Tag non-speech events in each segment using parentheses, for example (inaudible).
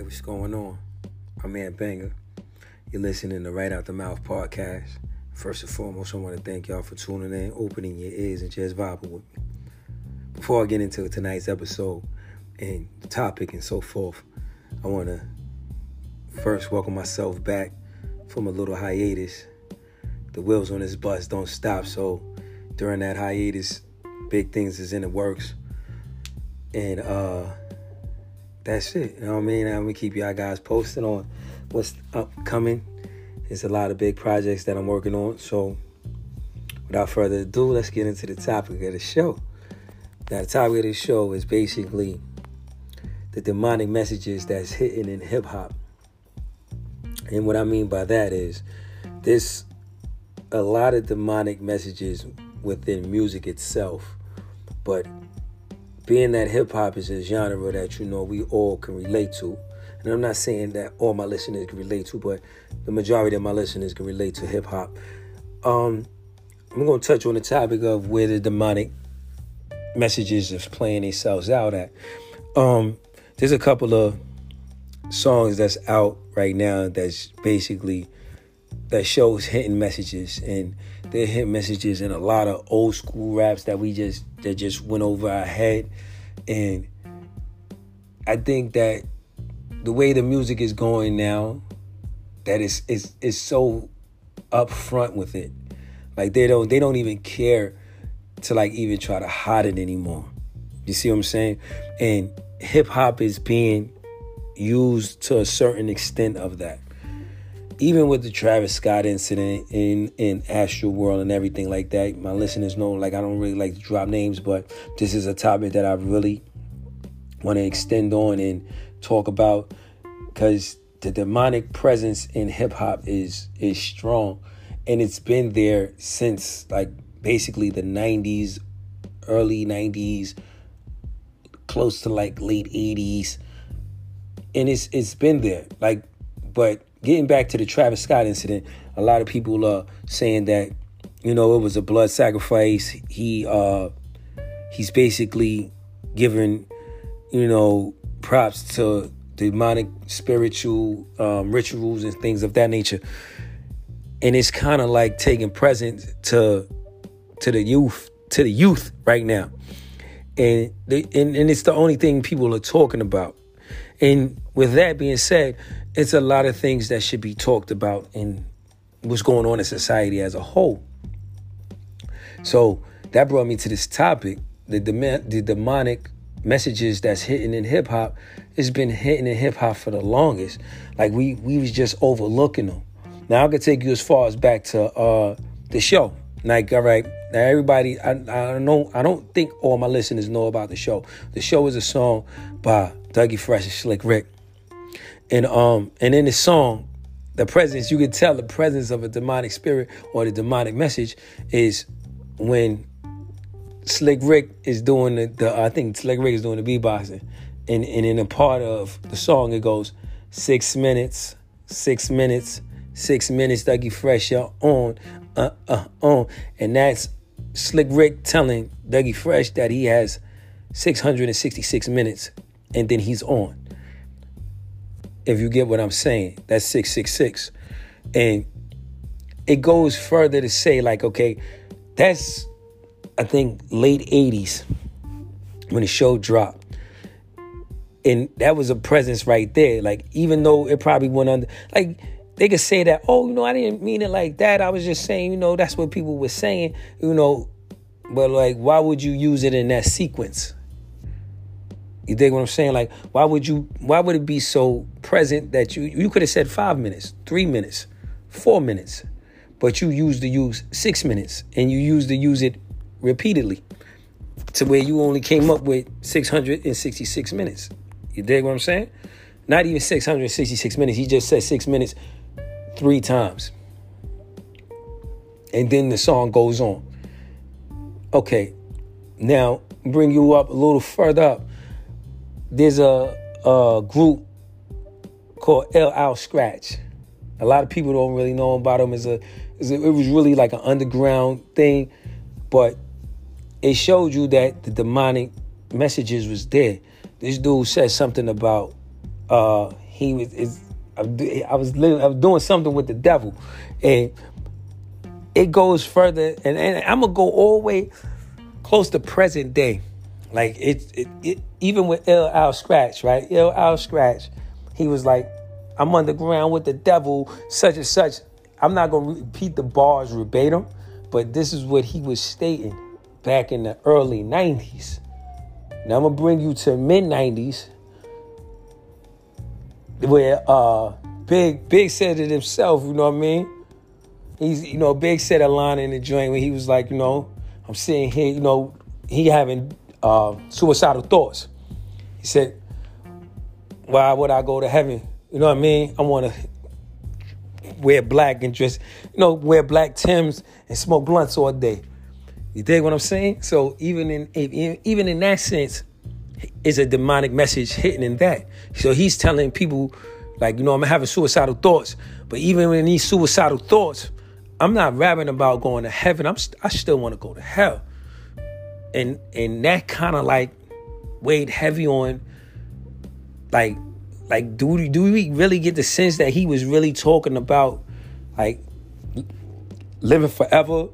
Hey, what's going on? I'm man Banger. You're listening to Right Out the Mouth podcast. First and foremost, I want to thank y'all for tuning in, opening your ears, and just vibing with me. Before I get into tonight's episode and the topic and so forth, I want to first welcome myself back from a little hiatus. The wheels on this bus don't stop, so during that hiatus, big things is in the works. And uh that's it. You know what I mean? I'm gonna keep y'all guys posted on what's upcoming. There's a lot of big projects that I'm working on. So without further ado, let's get into the topic of the show. Now the topic of the show is basically the demonic messages that's hitting in hip hop. And what I mean by that is there's a lot of demonic messages within music itself. But being that hip hop is a genre that you know we all can relate to, and I'm not saying that all my listeners can relate to, but the majority of my listeners can relate to hip hop. Um, I'm gonna touch on the topic of where the demonic messages is playing themselves out at. Um, there's a couple of songs that's out right now that's basically that shows hidden messages and they're hidden messages in a lot of old school raps that we just that just went over our head. And I think that the way the music is going now that is is is so upfront with it. Like they don't they don't even care to like even try to hide it anymore. You see what I'm saying? And hip hop is being used to a certain extent of that even with the Travis Scott incident in in Astroworld and everything like that, my listeners know like I don't really like to drop names, but this is a topic that I really want to extend on and talk about because the demonic presence in hip hop is is strong, and it's been there since like basically the '90s, early '90s, close to like late '80s, and it's it's been there like, but getting back to the Travis Scott incident, a lot of people are saying that you know it was a blood sacrifice. He uh he's basically giving you know props to demonic spiritual um, rituals and things of that nature. And it's kind of like taking presents to to the youth to the youth right now. And, and and it's the only thing people are talking about. And with that being said, it's a lot of things that should be talked about in what's going on in society as a whole. So that brought me to this topic: the the demonic messages that's hitting in hip hop. It's been hitting in hip hop for the longest. Like we we was just overlooking them. Now I could take you as far as back to uh, the show. Like all right, now everybody, I I know I don't think all my listeners know about the show. The show is a song by Dougie Fresh and Slick Rick. And um and in the song, the presence, you can tell the presence of a demonic spirit or the demonic message is when Slick Rick is doing the, the I think Slick Rick is doing the beatboxing. And and in a part of the song it goes six minutes, six minutes, six minutes, Dougie Fresh, you're on, uh uh on. And that's Slick Rick telling Dougie Fresh that he has 666 minutes and then he's on if you get what I'm saying. That's 666. And it goes further to say, like, okay, that's, I think, late 80s when the show dropped. And that was a presence right there. Like, even though it probably went under, like, they could say that, oh, you know, I didn't mean it like that. I was just saying, you know, that's what people were saying, you know. But, like, why would you use it in that sequence? You dig what I'm saying? Like, why would you? Why would it be so present that you you could have said five minutes, three minutes, four minutes, but you used to use six minutes, and you used to use it repeatedly, to where you only came up with 666 minutes. You dig what I'm saying? Not even 666 minutes. He just said six minutes three times, and then the song goes on. Okay, now bring you up a little further up there's a, a group called Ill Al Skratch. A lot of people don't really know about them. As a, as a, it was really like an underground thing, but it showed you that the demonic messages was there. This dude said something about uh, he was is I was I was doing something with the devil, and it goes further. And, and I'm gonna go all the way close to present day. Like it, it, it even with Ill Al Skratch, right? Ill Al Skratch, he was like, "I'm underground with the devil," such and such. I'm not gonna repeat the bars verbatim, but this is what he was stating back in the early '90s. Now I'm gonna bring you to mid '90s where uh Big Big said it himself, you know what I mean? He's you know, Big said a line in the joint where he was like, you know, I'm sitting here, you know, he having uh, suicidal thoughts. He said, Why would I go to heaven? You know what I mean? I wanna wear black and dress, you know, wear black Tims and smoke blunts all day. You dig what I'm saying? So even in even in that sense, is a demonic message hitting in that. So he's telling people, like, you know, I'm having suicidal thoughts. But even in these suicidal thoughts, I'm not rapping about going to heaven. I'm st- I still want to go to hell. And and that kind of like weighed heavy on like like do we do we really get the sense that he was really talking about like living forever?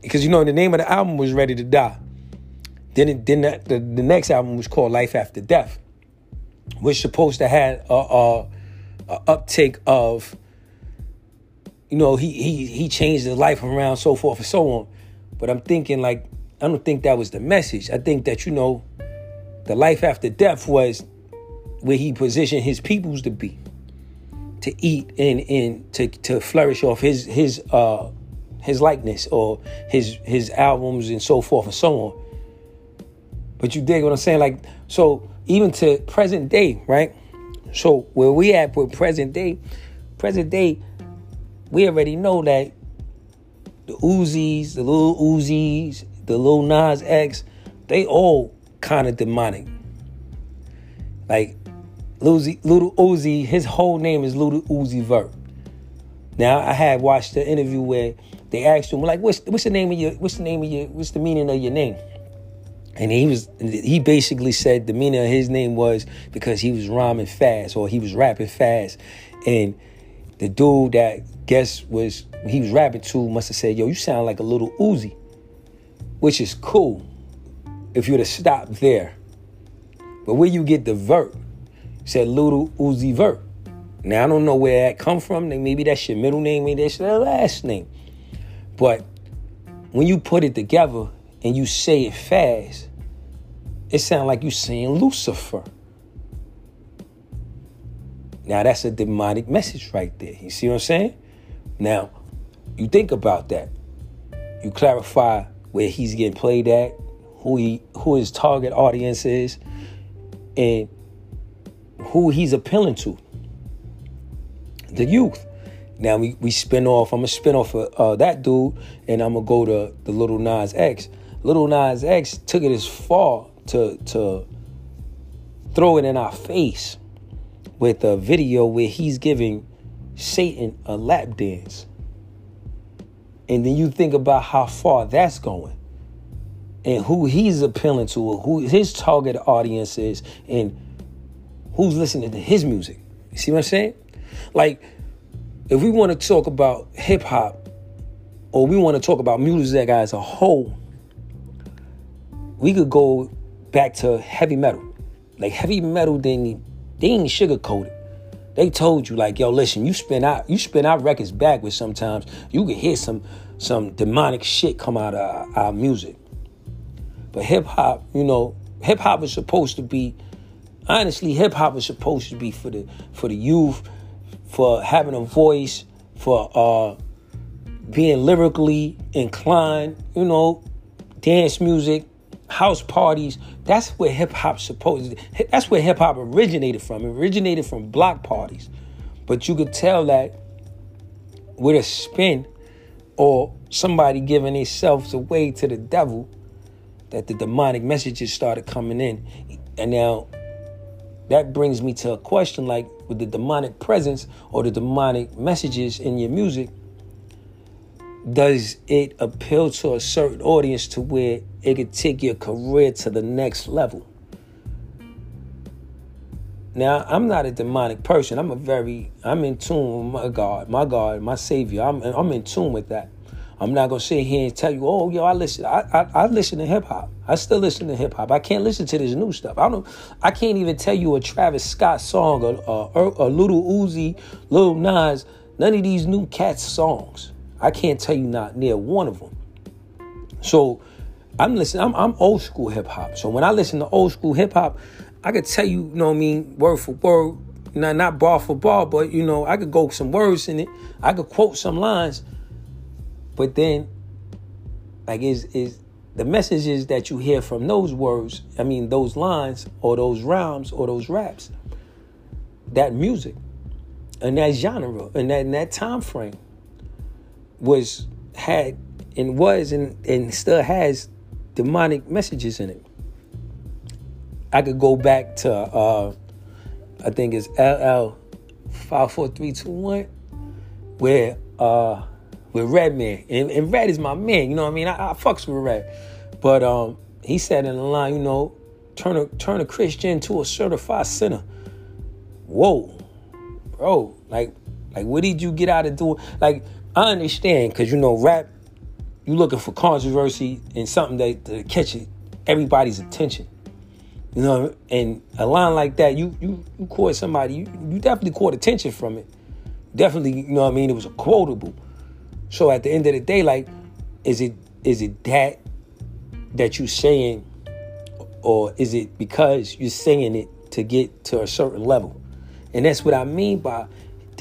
Because you know the name of the album was Ready to Die. Then it, then the, the, the, next album was called Life After Death, which supposed to have a, a, a uptake of, you know, he he he changed his life around, so forth and so on. But I'm thinking like I don't think that was the message. I think that you know, the life after death was where he positioned his peoples to be, to eat and and to to flourish off his his uh his likeness or his his albums and so forth and so on. But you dig what I'm saying? Like, so even to present day, right? So where we at with present day, present day, we already know that the Uzis, the little Uzis, the little Nas X, they all kind of demonic. Like Lil Uzi, his whole name is Lil Uzi Vert. Now I had watched the interview where they asked him, like, what's what's the name of your what's the name of your what's the meaning of your name? And he was he basically said the meaning of his name was because he was rhyming fast or he was rapping fast. And the dude that guess was he was rapping to must have said, Yo, you sound like a little Uzi. Which is cool if you were to stop there. But where you get the vert, said little Uzi Vert. Now I don't know where that come from. Maybe that's your middle name, maybe that's your last name. But when you put it together, and you say it fast, it sounds like you saying Lucifer. Now that's a demonic message right there. You see what I'm saying? Now, you think about that. You clarify where he's getting played at, who he who his target audience is, and who he's appealing to. The youth. Now we, we spin off. I'm gonna spin off of uh, that dude, and I'm gonna go to the little Nas X. Little Nas X took it as far to to throw it in our face with a video where he's giving Satan a lap dance. And then you think about how far that's going and who he's appealing to, who his target audience is, and who's listening to his music. You see what I'm saying? Like, if we want to talk about hip hop or we want to talk about music as a whole, we could go back to heavy metal. Like heavy metal, they they ain't sugarcoated. They told you like, yo, listen, you spin out you spin out records backwards sometimes. You can hear some some demonic shit come out of our, our music. But hip hop, you know, hip hop is supposed to be honestly, hip hop is supposed to be for the for the youth, for having a voice, for uh being lyrically inclined, you know, dance music, house parties. That's where hip hop supposed. That's where hip hop originated from. It originated from block parties, but you could tell that with a spin or somebody giving themselves away to the devil, that the demonic messages started coming in, and now that brings me to a question like with the demonic presence or the demonic messages in your music does it appeal to a certain audience to where it could take your career to the next level? now I'm not a demonic person. I'm a very I'm in tune with my God, my God, my Savior. I'm I'm in tune with that. I'm not gonna sit here and tell you, oh, yo, I listen. I I, I listen to hip hop. I still listen to hip hop. I can't listen to this new stuff. I don't. I can't even tell you a Travis Scott song, or a, a, Little Uzi, Lil Nas. None of these new cats songs. I can't tell you not near one of them. So I'm listening. I'm, I'm old school hip hop. So when I listen to old school hip hop, I could tell you, you know what I mean, word for word, not not bar for bar, but you know, I could go some words in it. I could quote some lines. But then, like, is is the messages that you hear from those words? I mean, those lines or those rhymes or those raps. That music and that genre and that, and that time frame was had and was and, and still has demonic messages in it. I could go back to uh, I think it's LL five four three two one, where uh, with Redman and, and Red is my man. You know what I mean? I, I fucks with Red, but um, he said in the line, you know, turn a turn a Christian to a certified sinner. Whoa, bro! Like, like what did you get out of doing? Like, I understand because you know rap you looking for controversy and something that to catch everybody's attention. You know, and a line like that, you you you caught somebody, you, you definitely caught attention from it. Definitely, you know what I mean? It was a quotable. So at the end of the day, like, is it is it that that you saying, or is it because you're saying it to get to a certain level? And that's what I mean by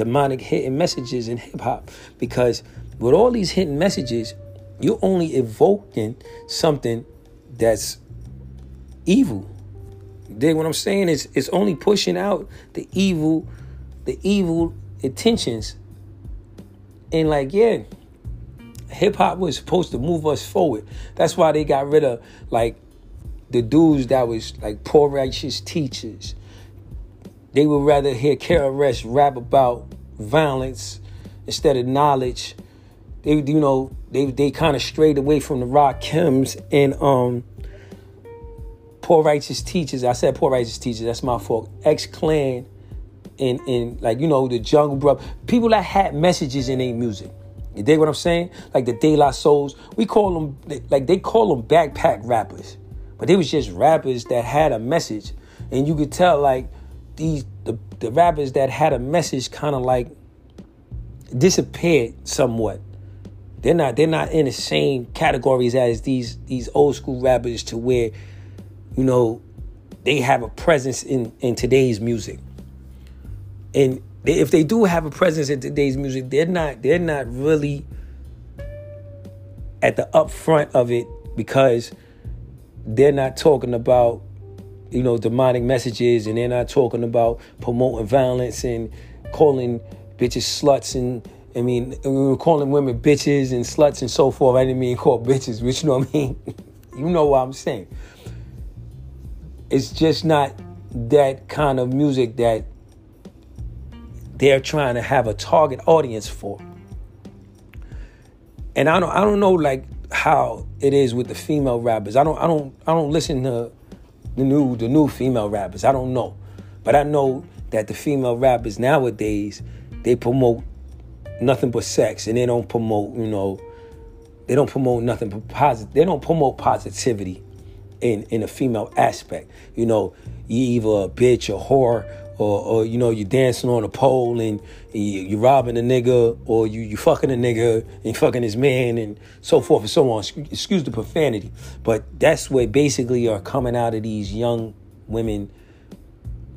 demonic hidden messages in hip hop. Because with all these hidden messages, you're only evoking something that's evil. Dig what I'm saying? It's it's only pushing out the evil, the evil intentions. And like, yeah, hip hop was supposed to move us forward. That's why they got rid of like the dudes that was like poor righteous teachers. They would rather hear KRS rap about violence instead of knowledge they you know they they kind of strayed away from the Rakims and um poor righteous teachers. I said poor righteous teachers. That's my fault. X Clan and and like you know the Jungle Brother. People that had messages in their music. You dig what I'm saying? Like the De La Souls. We call them like they call them backpack rappers, but they was just rappers that had a message, and you could tell like these the the rappers that had a message kind of like disappeared somewhat they're not they're not in the same categories as these these old school rappers to where, you know, they have a presence in in today's music. And they, if they do have a presence in today's music, they're not they're not really at the upfront of it because they're not talking about you know demonic messages and they're not talking about promoting violence and calling bitches sluts and I mean, we were calling women bitches and sluts and so forth. I didn't mean call bitches, which you know what I mean. (laughs) you know what I'm saying. It's just not that kind of music that they're trying to have a target audience for. And I don't I don't know like how it is with the female rappers. I don't I don't I don't listen to the new the new female rappers. I don't know. But I know that the female rappers nowadays they promote nothing but sex and they don't promote, you know, they don't promote nothing but positive. They don't promote positivity in in a female aspect. You know, you either a bitch, a whore, or, or you know, you're dancing on a pole and you, you're robbing a nigga, or you you fucking a nigga and fucking his man, and so forth and so on. Excuse the profanity, but that's what basically are coming out of these young women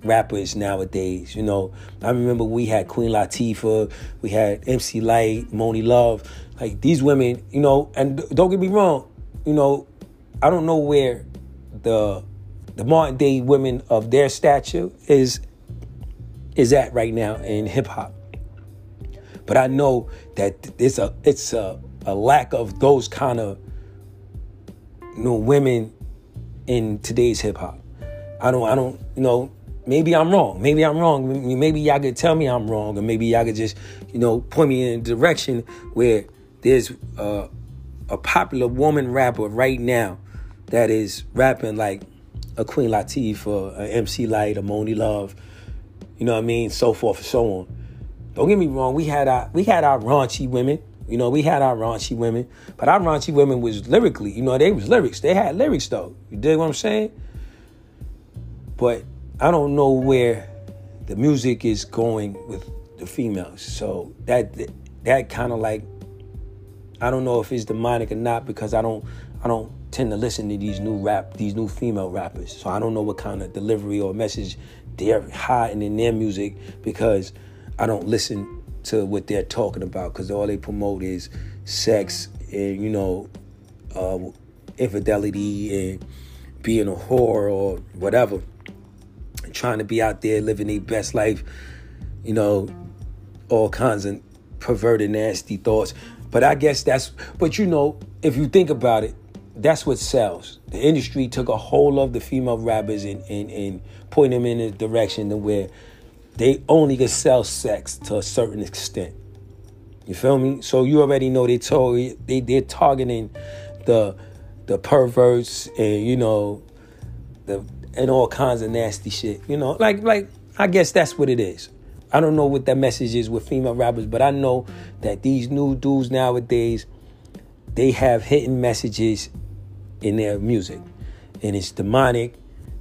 rappers nowadays. You know, I remember we had Queen Latifah, we had MC Lyte, Monie Love. Like these women, you know, and don't get me wrong, you know, I don't know where the the modern day women of their stature is is at right now in hip hop. But I know that it's a it's a, a lack of those kind of you know women in today's hip hop. I don't I don't you know maybe I'm wrong. Maybe I'm wrong. Maybe y'all could tell me I'm wrong, or maybe y'all could just, you know, point me in a direction where there's a, a popular woman rapper right now that is rapping like a Queen Latifah, a MC Lyte, a Monie Love, You know what I mean? So forth and so on. Don't get me wrong, we had our we had our raunchy women. You know, we had our raunchy women, but our raunchy women was lyrically, you know, they was lyrics. They had lyrics though. You dig what I'm saying? But I don't know where the music is going with the females. So that that kind of like I don't know if it's demonic or not because I don't I don't tend to listen to these new rap these new female rappers. So I don't know what kind of delivery or message they're hiding in their music because I don't listen to what they're talking about because all they promote is sex and you know uh, infidelity and being a whore or whatever. Trying to be out there living their best life you know all kinds of perverted nasty thoughts. But i guess that's but you know if you think about it that's what sells. The industry took a hold of the female rappers and, and, and point them in a direction to where they only can sell sex to a certain extent. You feel me? So you already know they told they they're targeting the the perverts and you know the and all kinds of nasty shit. You know, like like I guess that's what it is. I don't know what that message is with female rappers, but I know that these new dudes nowadays they have hidden messages in their music, and it's demonic.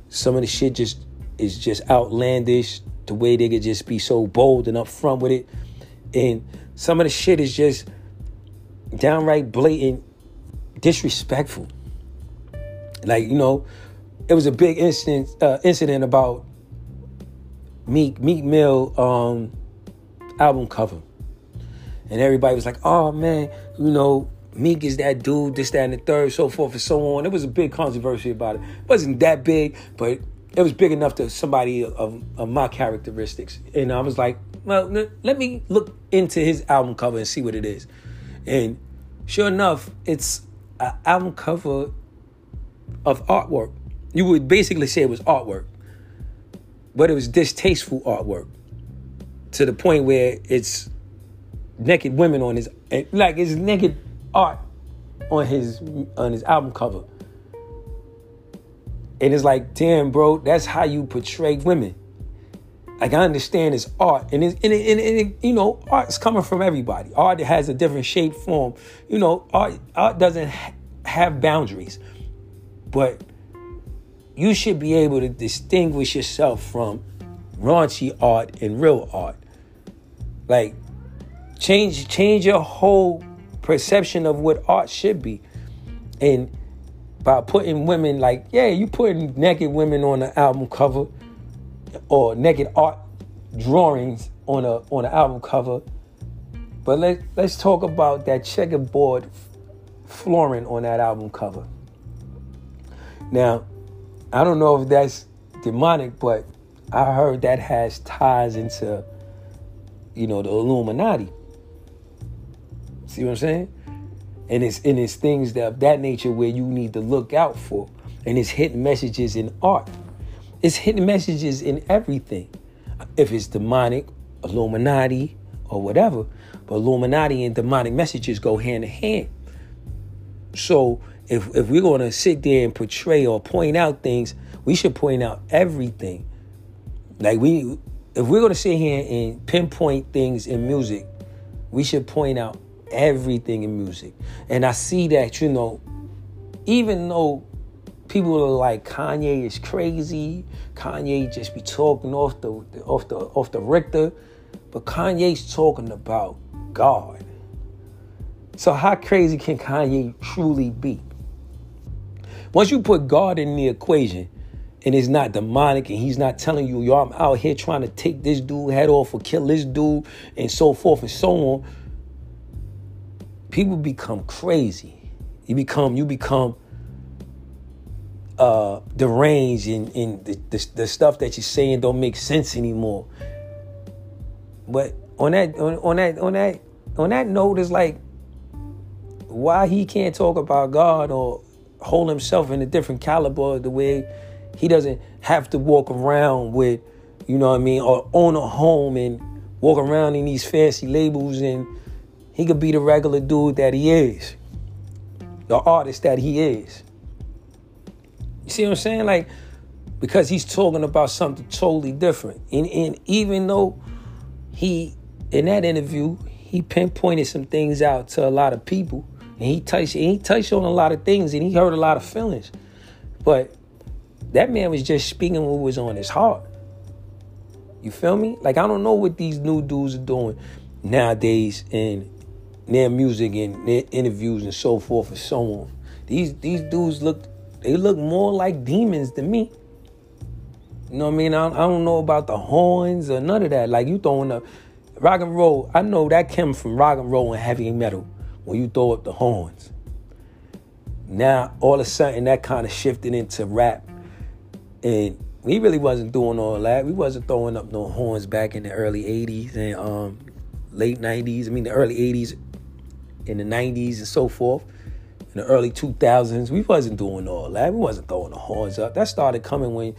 Some of the shit just is just outlandish the way they could just be so bold and upfront with it. And some of the shit is just downright blatant disrespectful. Like, you know, it was a big incident uh, incident about Meek Meek Mill um, album cover. And everybody was like, oh man, you know, Meek is that dude, this, that, and the third, so forth and so on. It was a big controversy about it. It wasn't that big, but it was big enough to somebody of, of my characteristics. And I was like, well, let me look into his album cover and see what it is. And sure enough, it's an album cover of artwork. You would basically say it was artwork, but it was distasteful artwork to the point where it's naked women on his eh, like it's naked art on his on his album cover. And it's like, damn, bro, that's how you portray women. Like I understand it's art, and it's and, it, and, it, and it, you know, art's coming from everybody. Art has a different shape, form. You know, art art doesn't ha- have boundaries, but you should be able to distinguish yourself from raunchy art and real art. Like change change your whole perception of what art should be, and by putting women like, yeah, you putting naked women on the album cover or naked art drawings on a on an album cover. But let let's talk about that checkerboard flooring on that album cover. Now, I don't know if that's demonic, but I heard that has ties into, you know, the Illuminati. See what I'm saying? And it's and it's things that of that nature where you need to look out for. And it's hidden messages in art. It's hidden messages in everything. If it's demonic illuminati or whatever. But illuminati and demonic messages go hand in hand. So if if we're to sit there and portray or point out things we should point out everything. Like we if we're to sit here and pinpoint things in music we should point out everything in music. And I see that, you know, even though people are like Kanye is crazy, Kanye just be talking off the off the off the Richter, but Kanye's talking about God. So how crazy can Kanye truly be? Once you put God in the equation, and it's not demonic and he's not telling you, yo, I'm out here trying to take this dude head off or kill this dude and so forth and so on people become crazy. You become you become uh deranged and, and the, the, the stuff that you're saying don't make sense anymore. But on that on, on that on that on that note it's like why he can't talk about God or hold himself in a different caliber the way he doesn't have to walk around with, you know what I mean, or own a home and walk around in these fancy labels and he could be the regular dude that he is, the artist that he is. You see what I'm saying? Like, because he's talking about something totally different. And, and even though he, in that interview, he pinpointed some things out to a lot of people, and he touched, and he touched on a lot of things, and he hurt a lot of feelings. But that man was just speaking what was on his heart. You feel me? Like I don't know what these new dudes are doing nowadays in their music and their interviews and so forth and so on. These these dudes look they look more like demons than me. You know what I mean? I, I don't know about the horns or none of that. Like you throwing up rock and roll. I know that came from rock and roll and heavy metal when you throw up the horns. Now all of a sudden that kind of shifted into rap, and we really wasn't doing all that. We wasn't throwing up no horns back in the early '80s and um, late '90s. I mean the early '80s, in the '90s and so forth in the early 2000s, we wasn't doing all that. We wasn't throwing the horns up. That started coming when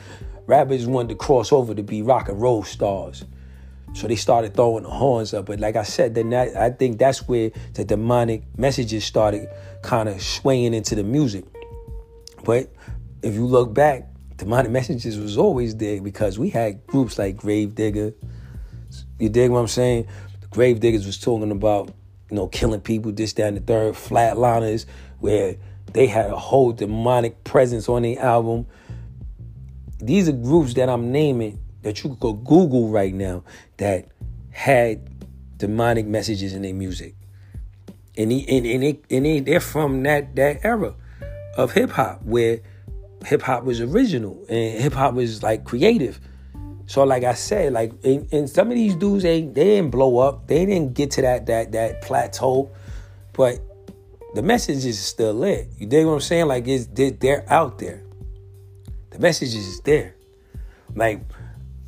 rappers wanted to cross over to be rock and roll stars. So they started throwing the horns up. But like I said, then that, I think that's where the demonic messages started kind of swaying into the music. But if you look back, demonic (laughs) messages was always there because we had groups like Gravediggaz. You dig what I'm saying? The Gravediggaz was talking about, you know, killing people, this, that, and the third, flatliners where they had a whole demonic presence on the album. These are groups that I'm naming that you could go Google right now that had demonic messages in their music. And, he, and, and, they, and they, they're from that, that era of hip hop where hip hop was original and hip hop was like creative. So like I said, like and, and some of these dudes they they didn't blow up. They didn't get to that that that plateau. But the message is still lit. You dig what I'm saying? Like it's they're out there. The message is there. Like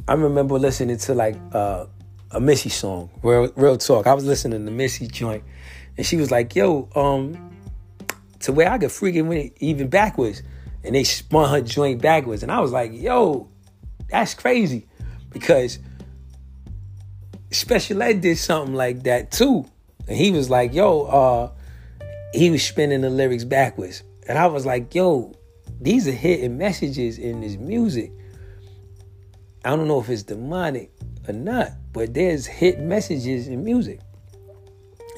I remember listening to like uh, a Missy song, real real talk. I was listening to Missy joint, and she was like, "Yo, um, to where I could freaking win it even backwards," and they spun her joint backwards, and I was like, "Yo, that's crazy," because Special Ed did something like that too, and he was like, "Yo, uh." he was spinning the lyrics backwards. And I was like, yo, these are hidden messages in this music. I don't know if it's demonic or not, but there's hidden messages in music.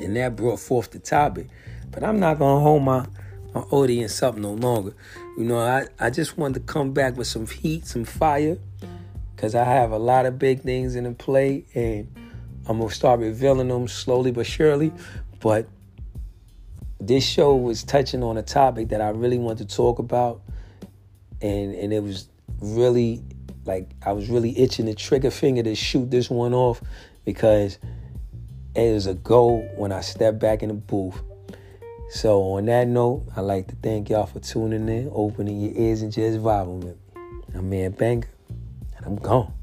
And that brought forth the topic. But I'm not gonna hold my, my audience up no longer. You know, I, I just wanted to come back with some heat, some fire, because I have a lot of big things in the play and I'm gonna start revealing them slowly but surely. But this show was touching on a topic that I really wanted to talk about, and and it was really like I was really itching the trigger finger to shoot this one off because it was a goal when I stepped back in the booth. So on that note, I'd like to thank y'all for tuning in, opening your ears, and just vibing with me. I'm Man Banger, and I'm gone.